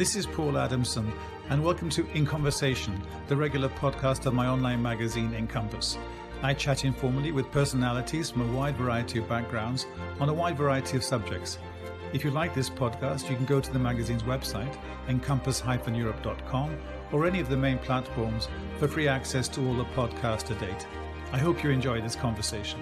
This is Paul Adamson, and welcome to In Conversation, the regular podcast of my online magazine Encompass. I chat informally with personalities from a wide variety of backgrounds on a wide variety of subjects. If you like this podcast, you can go to the magazine's website, encompass-europe.com, or any of the main platforms for free access to all the podcasts to date. I hope you enjoy this conversation.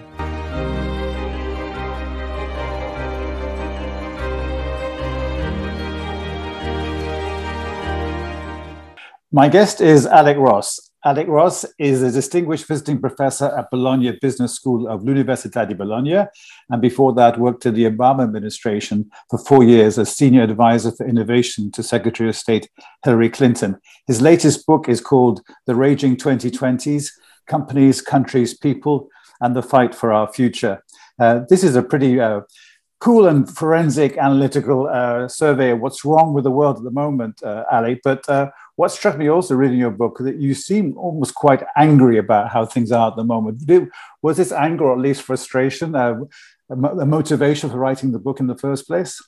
My guest is Alec Ross. Alec Ross is a distinguished visiting professor at Bologna Business School of l'Università di Bologna, and before that worked in the Obama administration for four years as senior advisor for innovation to Secretary of State Hillary Clinton. His latest book is called The Raging 2020s Companies, Countries, People, and the Fight for Our Future. Uh, this is a pretty uh, cool and forensic analytical uh, survey of what's wrong with the world at the moment, uh, Ali. But uh, what struck me also reading your book that you seem almost quite angry about how things are at the moment. Was this anger or at least frustration uh, a, a, motivation for writing the book in the first place?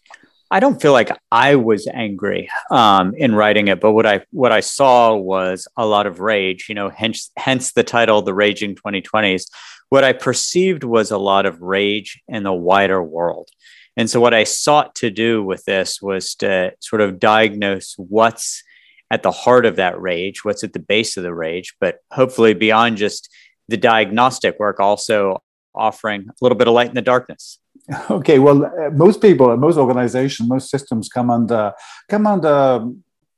I don't feel like I was angry um, in writing it, but what I what I saw was a lot of rage. You know, hence hence the title, "The Raging 2020s." What I perceived was a lot of rage in the wider world, and so what I sought to do with this was to sort of diagnose what's at the heart of that rage, what's at the base of the rage, but hopefully beyond just the diagnostic work, also offering a little bit of light in the darkness. Okay, well, uh, most people, most organizations, most systems come under come under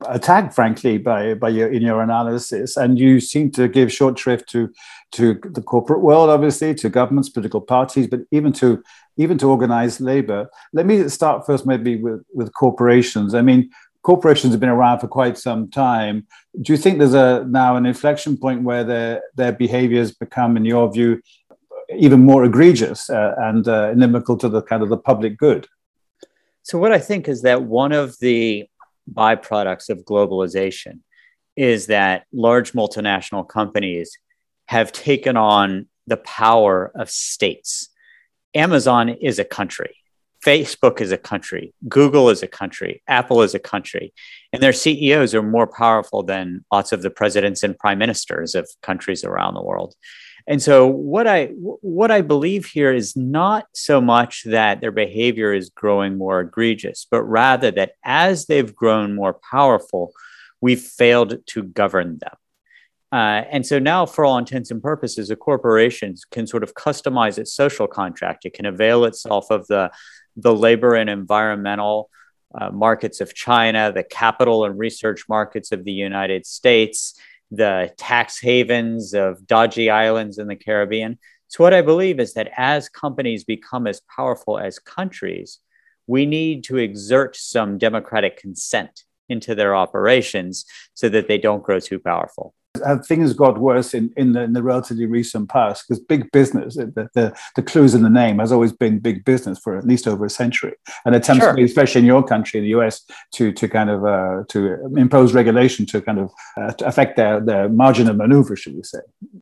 attack, frankly, by by your in your analysis, and you seem to give short shrift to to the corporate world, obviously, to governments, political parties, but even to even to organized labor. Let me start first, maybe with with corporations. I mean, corporations have been around for quite some time. Do you think there's a now an inflection point where their their behaviors become, in your view, even more egregious uh, and uh, inimical to the kind of the public good? So, what I think is that one of the byproducts of globalization is that large multinational companies have taken on the power of states. Amazon is a country. Facebook is a country, Google is a country, Apple is a country, and their CEOs are more powerful than lots of the presidents and prime ministers of countries around the world. And so what I what I believe here is not so much that their behavior is growing more egregious, but rather that as they've grown more powerful, we've failed to govern them. Uh, and so now, for all intents and purposes, a corporation can sort of customize its social contract. It can avail itself of the the labor and environmental uh, markets of China, the capital and research markets of the United States, the tax havens of dodgy islands in the Caribbean. So, what I believe is that as companies become as powerful as countries, we need to exert some democratic consent into their operations so that they don't grow too powerful have things got worse in, in, the, in the relatively recent past because big business, the, the, the, clues in the name has always been big business for at least over a century. And attempts, sure. especially in your country, the US, to, to kind of uh, to impose regulation to kind of uh, to affect their, their margin of maneuver, should we say?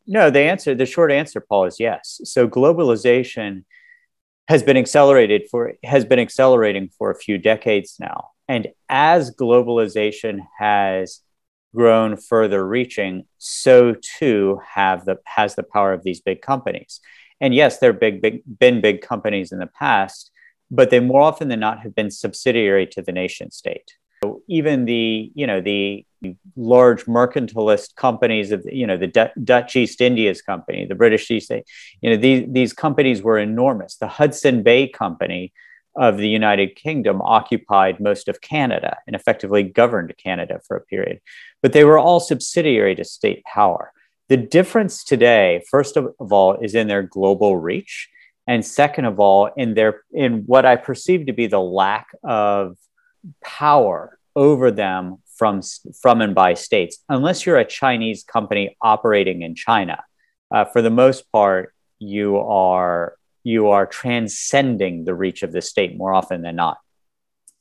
No, the answer, the short answer, Paul, is yes. So globalization has been accelerated for has been accelerating for a few decades now. And as globalization has grown further reaching, so too have the has the power of these big companies. And yes, they're big, big been big companies in the past, but they more often than not have been subsidiary to the nation state. So even the you know the large mercantilist companies of you know the D- Dutch East Indias Company, the British East, you know these these companies were enormous. The Hudson Bay Company of the United Kingdom occupied most of Canada and effectively governed Canada for a period. But they were all subsidiary to state power. The difference today, first of all, is in their global reach. And second of all, in their in what I perceive to be the lack of power over them from, from and by states, unless you're a Chinese company operating in China. Uh, for the most part, you are you are transcending the reach of the state more often than not.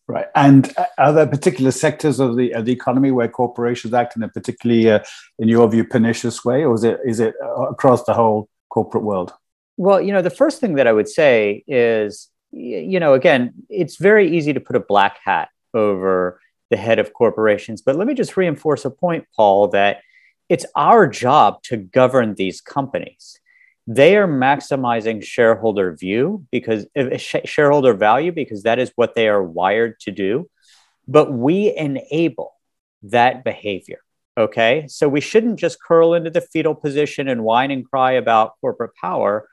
Right. And are there particular sectors of the, of the economy where corporations act in a particularly, uh, in your view, pernicious way, or is it, is it uh, across the whole corporate world? Well, you know, the first thing that I would say is, you know, again, it's very easy to put a black hat over the head of corporations. But let me just reinforce a point, Paul, that it's our job to govern these companies. They are maximizing shareholder view because shareholder value because that is what they are wired to do. But we enable that behavior. Okay. So we shouldn't just curl into the fetal position and whine and cry about corporate power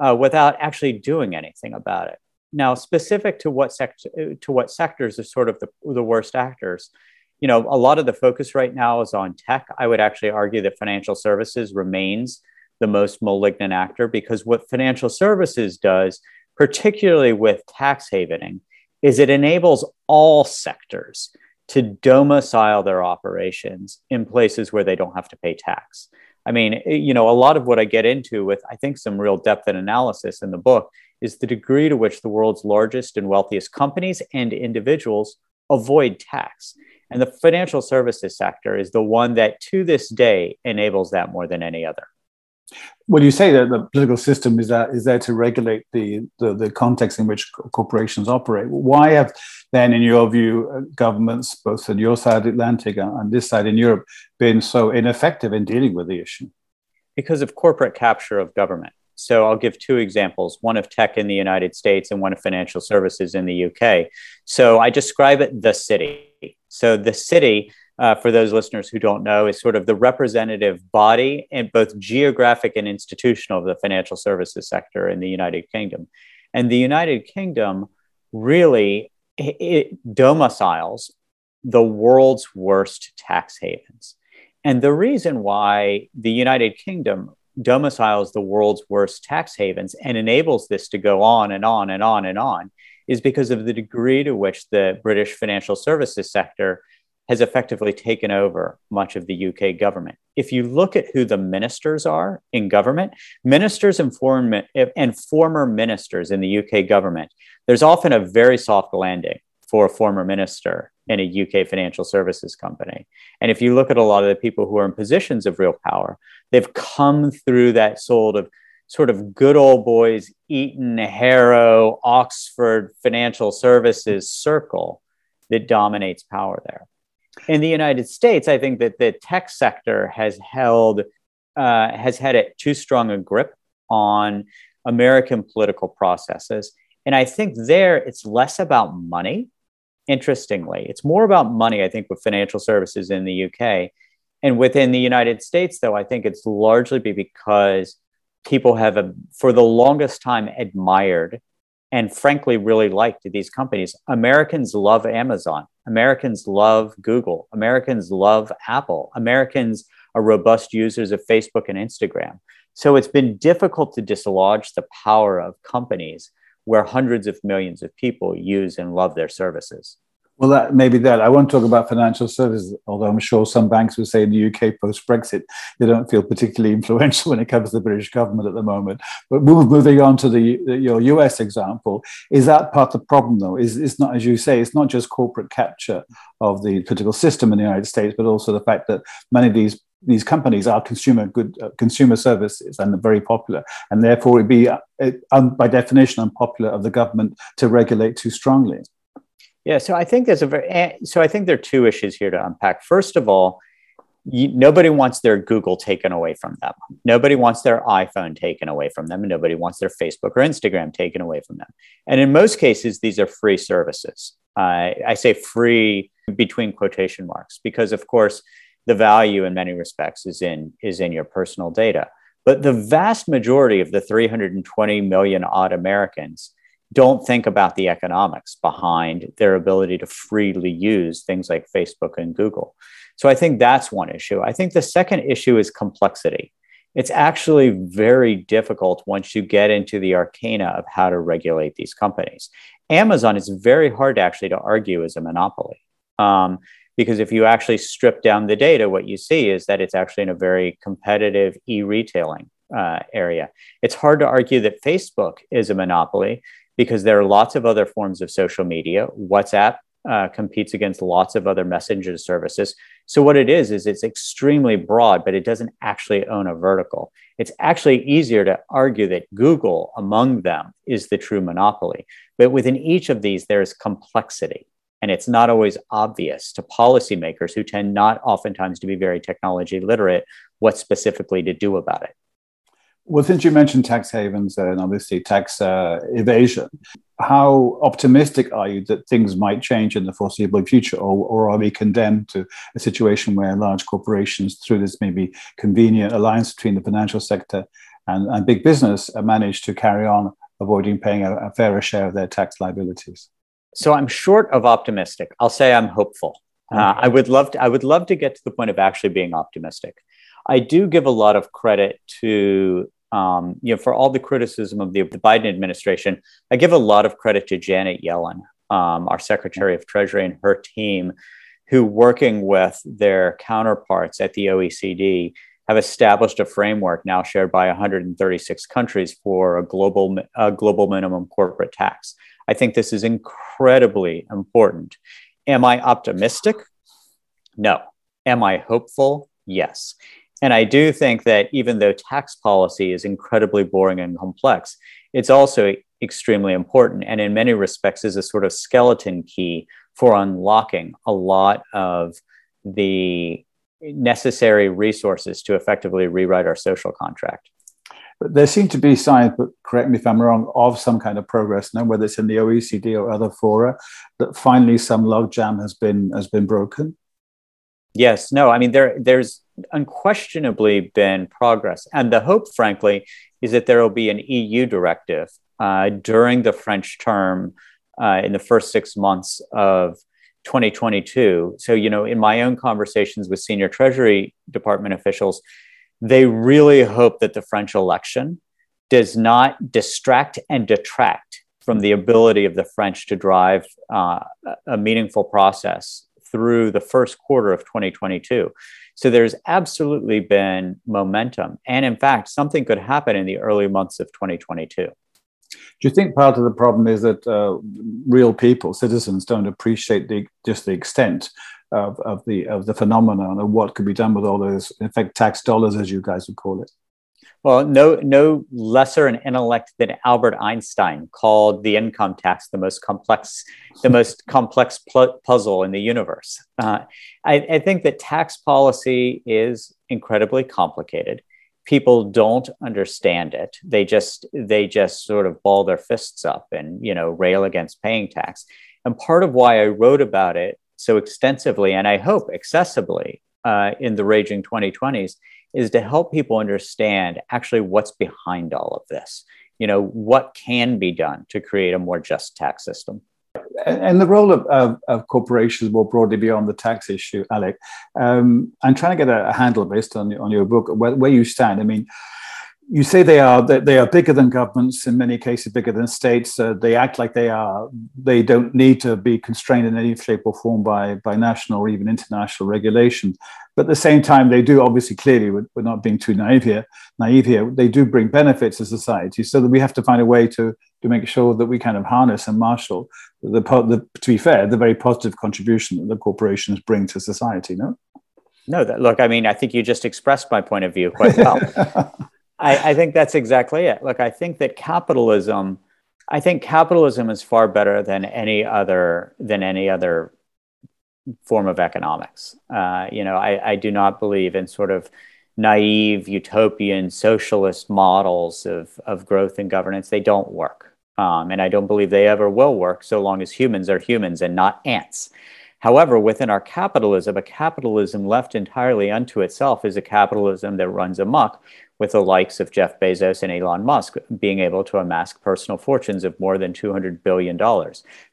uh, without actually doing anything about it. Now, specific to what sector, to what sectors are sort of the, the worst actors, you know, a lot of the focus right now is on tech. I would actually argue that financial services remains the most malignant actor because what financial services does, particularly with tax havening, is it enables all sectors to domicile their operations in places where they don't have to pay tax. I mean, eh, you know, a lot of what I get into with, I think, some real depth and analysis in the book is the degree to which the world's largest and wealthiest companies and individuals avoid tax. And the financial services sector is the one that to this day enables that more than any other. Well, you say that the political system is that is there to regulate the, the, the context in which corporations operate. Why have then, in your view, uh, governments, both on your side of the Atlantic and this side in Europe, been so ineffective in dealing with the issue? Because of corporate capture of government. So I'll give two examples one of tech in the United States and one of financial services in the UK. So I describe it the city. So the city, uh, for those listeners who don't know, is sort of the representative body in both geographic and institutional of the financial services sector in the United Kingdom. And the United Kingdom really it domiciles the world's worst tax havens. And the reason why the United Kingdom domiciles the world's worst tax havens and enables this to go on and on and on and on is because of the degree to which the British financial services sector has effectively taken over much of the UK government. If you look at who the ministers are in government, ministers and, foreign, and former ministers in the UK government, there's often a very soft landing for a former minister in a UK financial services company. And if you look at a lot of the people who are in positions of real power, they've come through that sort of sort of good old boys, Eton, Harrow, Oxford financial services circle that dominates power there. In the United States, I think that the tech sector has held uh, has had it too strong a grip on American political processes. And I think there it's less about money interestingly. It's more about money, I think, with financial services in the UK. And within the United States, though, I think it's largely because people have, a, for the longest time, admired and frankly really liked these companies. Americans love Amazon. Americans love Google. Americans love Apple. Americans are robust users of Facebook and Instagram. So it's been difficult to dislodge the power of companies where hundreds of millions of people use and love their services. Well, that maybe that. I won't talk about financial services, although I'm sure some banks would say in the UK post Brexit they don't feel particularly influential when it comes to the British government at the moment. But moving on to the, your US example, is that part of the problem though? Is it's not as you say, it's not just corporate capture of the political system in the United States, but also the fact that many of these these companies are consumer good uh, consumer services and very popular, and therefore it'd be uh, um, by definition unpopular of the government to regulate too strongly. Yeah, so I think there's a very eh, so I think there are two issues here to unpack. First of all, you, nobody wants their Google taken away from them. Nobody wants their iPhone taken away from them, and nobody wants their Facebook or Instagram taken away from them. And in most cases, these are free services. Uh, I say free between quotation marks because, of course, the value in many respects is in is in your personal data. But the vast majority of the 320 million odd Americans don't think about the economics behind their ability to freely use things like Facebook and Google. So I think that's one issue. I think the second issue is complexity. It's actually very difficult once you get into the arcana of how to regulate these companies. Amazon is very hard actually to argue as a monopoly. Um, because if you actually strip down the data, what you see is that it's actually in a very competitive e retailing uh, area. It's hard to argue that Facebook is a monopoly because there are lots of other forms of social media. WhatsApp uh, competes against lots of other messenger services. So what it is is it's extremely broad, but it doesn't actually own a vertical. It's actually easier to argue that Google among them is the true monopoly. But within each of these, there is complexity. And it's not always obvious to policymakers who tend not oftentimes to be very technology literate what specifically to do about it. Well, since you mentioned tax havens and obviously tax uh, evasion, how optimistic are you that things might change in the foreseeable future, or, or are we condemned to a situation where large corporations, through this maybe convenient alliance between the financial sector and, and big business, manage to carry on avoiding paying a, a fairer share of their tax liabilities? So I'm short of optimistic. I'll say I'm hopeful. Uh, I would love to. I would love to get to the point of actually being optimistic. I do give a lot of credit to, um, you know, for all the criticism of the, the, Biden administration, I give a lot of credit to Janet Yellen, um, our Secretary of Treasury, and her team, who, working with their counterparts at the OECD, have established a framework now shared by 136 countries for a global, a global minimum corporate tax. I think this is incredibly important. Am I optimistic? No. Am I hopeful? Yes. And I do think that even though tax policy is incredibly boring and complex, it's also extremely important and in many respects is a sort of skeleton key for unlocking a lot of the necessary resources to effectively rewrite our social contract. But there seem to be signs, but correct me if I'm wrong, of some kind of progress now, whether it's in the OECD or other fora, that finally some logjam has been has been broken. Yes, no, I mean there there's unquestionably been progress, and the hope, frankly, is that there will be an EU directive uh, during the French term uh, in the first six months of 2022. So, you know, in my own conversations with senior Treasury Department officials, they really hope that the French election does not distract and detract from the ability of the French to drive uh, a meaningful process through the first quarter of 2022. So there's absolutely been momentum. And in fact, something could happen in the early months of 2022. Do you think part of the problem is that uh, real people, citizens, don't appreciate the, just the extent of, of the of the phenomenon and what could be done with all those, in fact, tax dollars, as you guys would call it? Well, no, no lesser an intellect than Albert Einstein called the income tax the most complex, the most complex pl- puzzle in the universe. Uh, I, I think that tax policy is incredibly complicated. People don't understand it. They just they just sort of ball their fists up and you know rail against paying tax. And part of why I wrote about it so extensively and I hope accessibly uh, in the raging 2020s is to help people understand actually what's behind all of this. You know, what can be done to create a more just tax system. And the role of, of, of corporations more broadly beyond the tax issue, Alec, um, I'm trying to get a, a handle based on, on your book where, where you stand. I mean, you say they are they are bigger than governments in many cases bigger than states. Uh, they act like they are they don't need to be constrained in any shape or form by by national or even international regulation but at the same time they do obviously clearly we're, we're not being too naive here naive here they do bring benefits to society. So that we have to find a way to to make sure that we kind of harness and marshal the, the to be fair the very positive contribution that the corporations bring to society no? No that look i mean i think you just expressed my point of view quite well I, I think that's exactly it. Look, I think that capitalism, I think capitalism is far better than any other than any other form of economics. Uh, you know, I, I do not believe in sort of naive utopian socialist models of, of growth and governance. They don't work. Um, and I don't believe they ever will work so long as humans are humans and not ants. However, within our capitalism, a capitalism left entirely unto itself is a capitalism that runs amok with the likes of Jeff Bezos and Elon Musk being able to amass personal fortunes of more than $200 billion.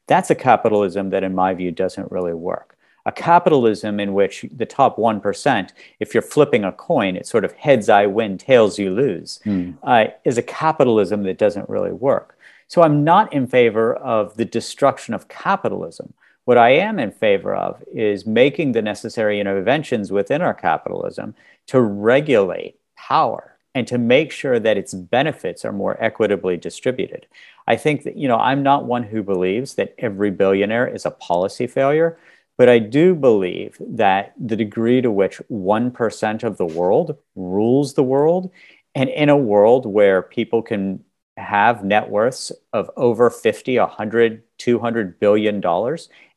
That's a capitalism that, in my view, doesn't really work. A capitalism in which the top 1%, if you're flipping a coin, it's sort of heads I win, tails you lose, mm. uh, is a capitalism that doesn't really work. So I'm not in favor of the destruction of capitalism. What I am in favor of is making the necessary interventions within our capitalism to regulate power and to make sure that its benefits are more equitably distributed. I think that, you know, I'm not one who believes that every billionaire is a policy failure, but I do believe that the degree to which 1% of the world rules the world, and in a world where people can have net worths of over 50, 100, $200 billion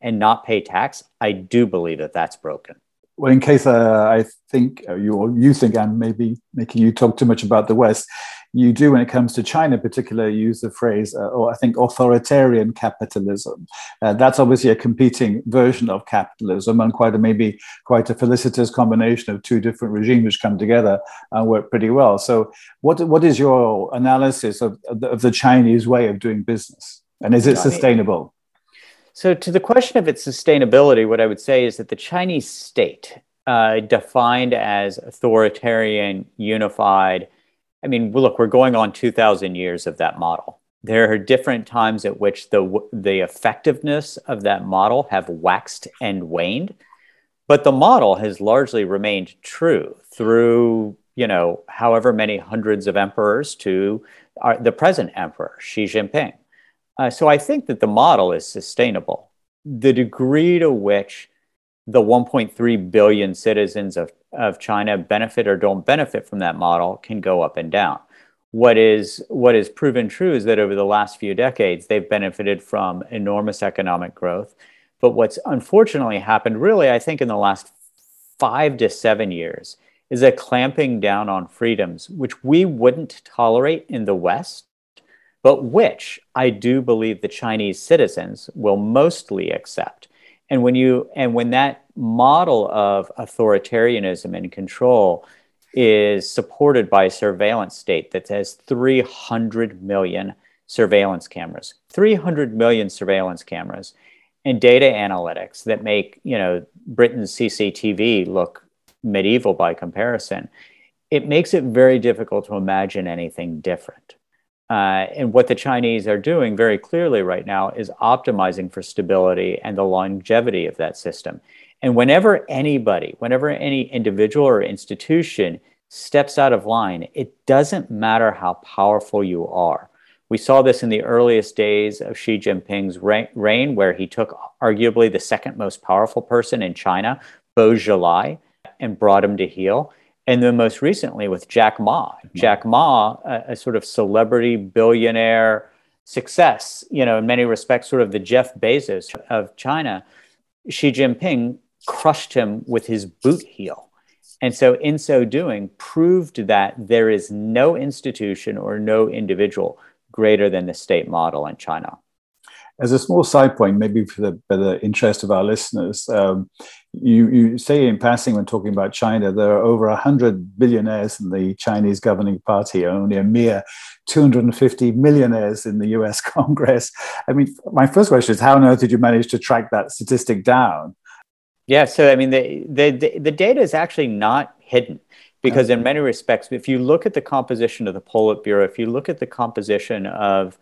and not pay tax, I do believe that that's broken. Well, in case uh, I think you or you think I'm maybe making you talk too much about the West, you do when it comes to China, in particular, use the phrase, uh, or I think authoritarian capitalism. Uh, that's obviously a competing version of capitalism and quite a maybe quite a felicitous combination of two different regimes which come together and work pretty well. So, what what is your analysis of, of the Chinese way of doing business, and is it sustainable? So, to the question of its sustainability, what I would say is that the Chinese state, uh, defined as authoritarian, unified I mean, look, we're going on 2,000 years of that model. There are different times at which the, the effectiveness of that model have waxed and waned, but the model has largely remained true through, you know, however many hundreds of emperors to our, the present emperor, Xi Jinping. Uh, so I think that the model is sustainable. The degree to which the 1.3 billion citizens of, of China benefit or don't benefit from that model can go up and down. What is what is proven true is that over the last few decades they've benefited from enormous economic growth. But what's unfortunately happened, really, I think, in the last five to seven years, is a clamping down on freedoms, which we wouldn't tolerate in the West, but which I do believe the Chinese citizens will mostly accept. And when you and when that model of authoritarianism and control is supported by a surveillance state that has 300 million surveillance cameras 300 million surveillance cameras and data analytics that make you know britain's cctv look medieval by comparison it makes it very difficult to imagine anything different uh, and what the Chinese are doing very clearly right now is optimizing for stability and the longevity of that system. And whenever anybody, whenever any individual or institution steps out of line, it doesn't matter how powerful you are. We saw this in the earliest days of Xi Jinping's reign, where he took arguably the second most powerful person in China, Bo Xilai, and brought him to heel and then most recently with Jack Ma. Mm-hmm. Jack Ma, a, a, sort of celebrity billionaire success, you know, in many respects, sort of the Jeff Bezos of China. Xi Jinping crushed him with his boot heel. And so, in so doing, proved that there is no institution or no individual greater than the state model in China. As a small side point, maybe for the, for the interest of our listeners, um, you, you say in passing when talking about China, there are over 100 billionaires in the Chinese governing party, only a mere 250 millionaires in the US Congress. I mean, my first question is how on earth did you manage to track that statistic down? Yeah, so I mean, the, the, the data is actually not hidden because, in many respects, if you look at the composition of the Politburo, if you look at the composition of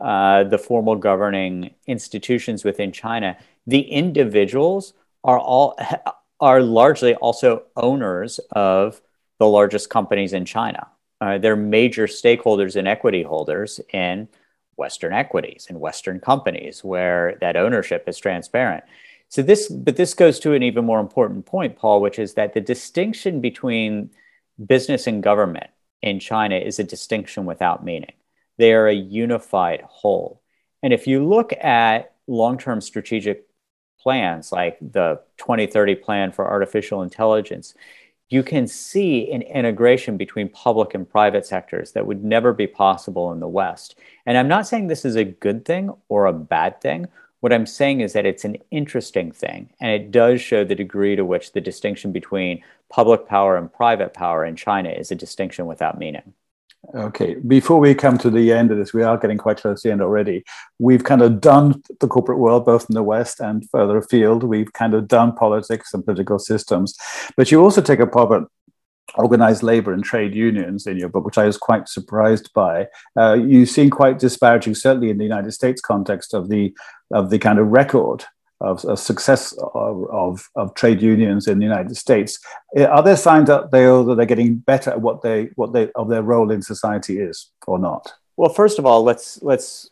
uh, the formal governing institutions within China, the individuals are all are largely also owners of the largest companies in China. Uh, they're major stakeholders and equity holders in Western equities and Western companies where that ownership is transparent. So this, but this goes to an even more important point, Paul, which is that the distinction between business and government in China is a distinction without meaning. They are a unified whole. And if you look at long term strategic plans like the 2030 plan for artificial intelligence, you can see an integration between public and private sectors that would never be possible in the West. And I'm not saying this is a good thing or a bad thing. What I'm saying is that it's an interesting thing, and it does show the degree to which the distinction between public power and private power in China is a distinction without meaning. Okay, before we come to the end of this, we are getting quite close to the end already. We've kind of done the corporate world, both in the West and further afield. We've kind of done politics and political systems. But you also take a pop at organized labor and trade unions in your book, which I was quite surprised by. Uh, you seem quite disparaging, certainly in the United States context, of the of the kind of record of, of success of, of, of, trade unions in the United States. Eh, are there signs that they that they're getting better at what they what they of their role in society is or not? Well, first of all, let's let's.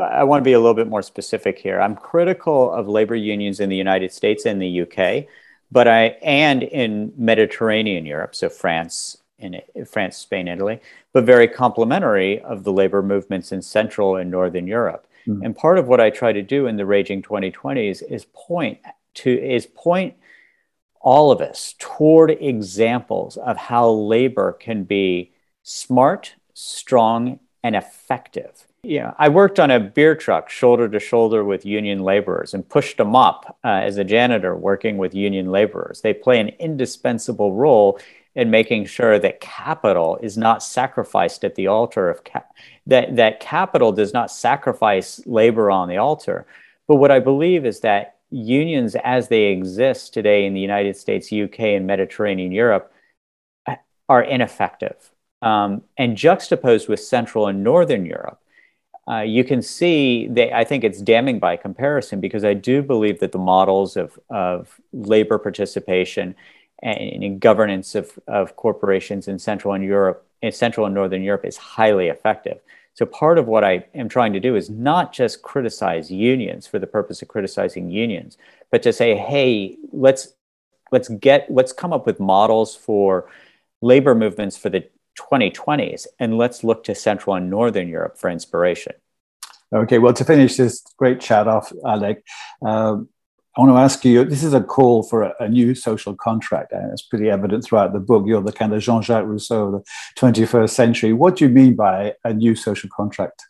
I want to be a little bit more specific here. I'm critical of labor unions in the United States and the UK, but I and in Mediterranean Europe, so France, in France, Spain, Italy, but very complimentary of the labor movements in Central and Northern Europe. Mm. And part of what I try to do in the Raging 2020s is point to is point all of us toward examples of how labor can be smart, strong, and effective. Yeah, I worked on a beer truck shoulder to shoulder with union laborers and pushed them up uh, as a janitor working with union laborers. They play an indispensable role in making sure that capital is not sacrificed at the altar of ca- that that capital does not sacrifice labor on the altar. But what I believe is that unions as they exist today in the United States, UK, and Mediterranean Europe are ineffective. Um, and juxtaposed with Central and Northern Europe, uh, you can see that I think it's damning by comparison because I do believe that the models of, of labor participation and, and governance of, of corporations in Central and Europe, in Central and Northern Europe, is highly effective. So part of what I am trying to do is not just criticize unions for the purpose of criticizing unions, but to say, hey, let's let's get let's come up with models for labor movements for the 2020s and let's look to Central and Northern Europe for inspiration. Okay, well, to finish this great chat off, Alec, um, I want to ask you this is a call for a, a, new social contract, and it's pretty evident throughout the book. You're the kind of Jean Jacques Rousseau of the 21st century. What do you mean by a new social contract?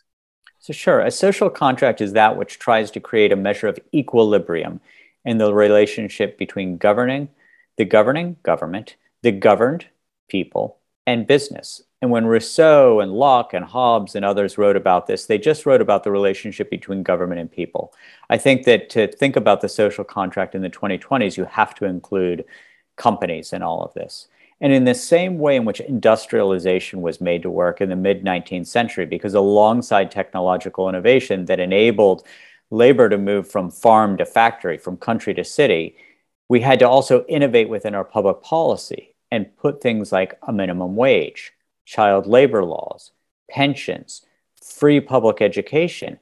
So, sure, a social contract is that which tries to create a measure of equilibrium in the relationship between governing, the governing government, the governed people, and business. And when Rousseau and Locke and Hobbes and others wrote about this, they just wrote about the relationship between government and people. I think that to think about the social contract in the 2020s, you have to include companies in all of this. And in the same way in which industrialization was made to work in the mid 19th century, because alongside technological innovation that enabled labor to move from farm to factory, from country to city, we had to also innovate within our public policy and put things like a minimum wage child labor laws, pensions, free public education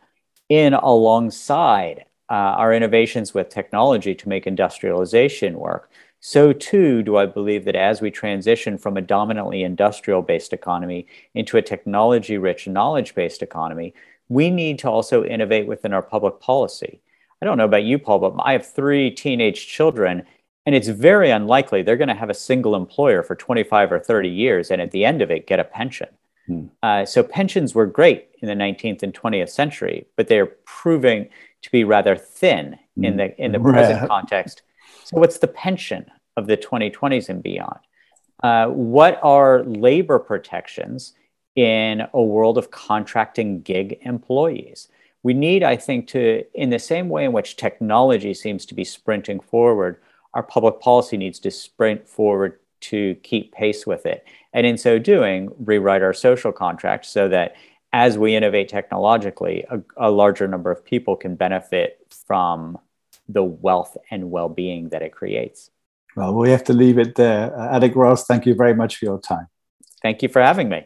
in alongside uh, our innovations with technology to make industrialization work. So, too, do I believe that as we transition from a dominantly industrial based economy into a technology rich, knowledge based economy, we need to also innovate within our public policy. I don't know about you, Paul, but I have three teenage children, and it's very unlikely they're going to have a single employer for 25 or 30 years and at the end of it get a pension. Hmm. Uh, so pensions were great in the 19th and 20th century, but they're proving to be rather thin in hmm. the in the present context. So what's the pension of the 2020s and beyond? Uh, what are labor protections in a world of contracting gig employees? We need, I think, to in the same way in which technology seems to be sprinting forward our public policy needs to sprint forward to keep pace with it. And in so doing, rewrite our social contract so that as we innovate technologically, a, a larger number of people can benefit from the wealth and well being that it creates. Well, we have to leave it there. Uh, Alec Ross, thank you very much for your time. Thank you for having me.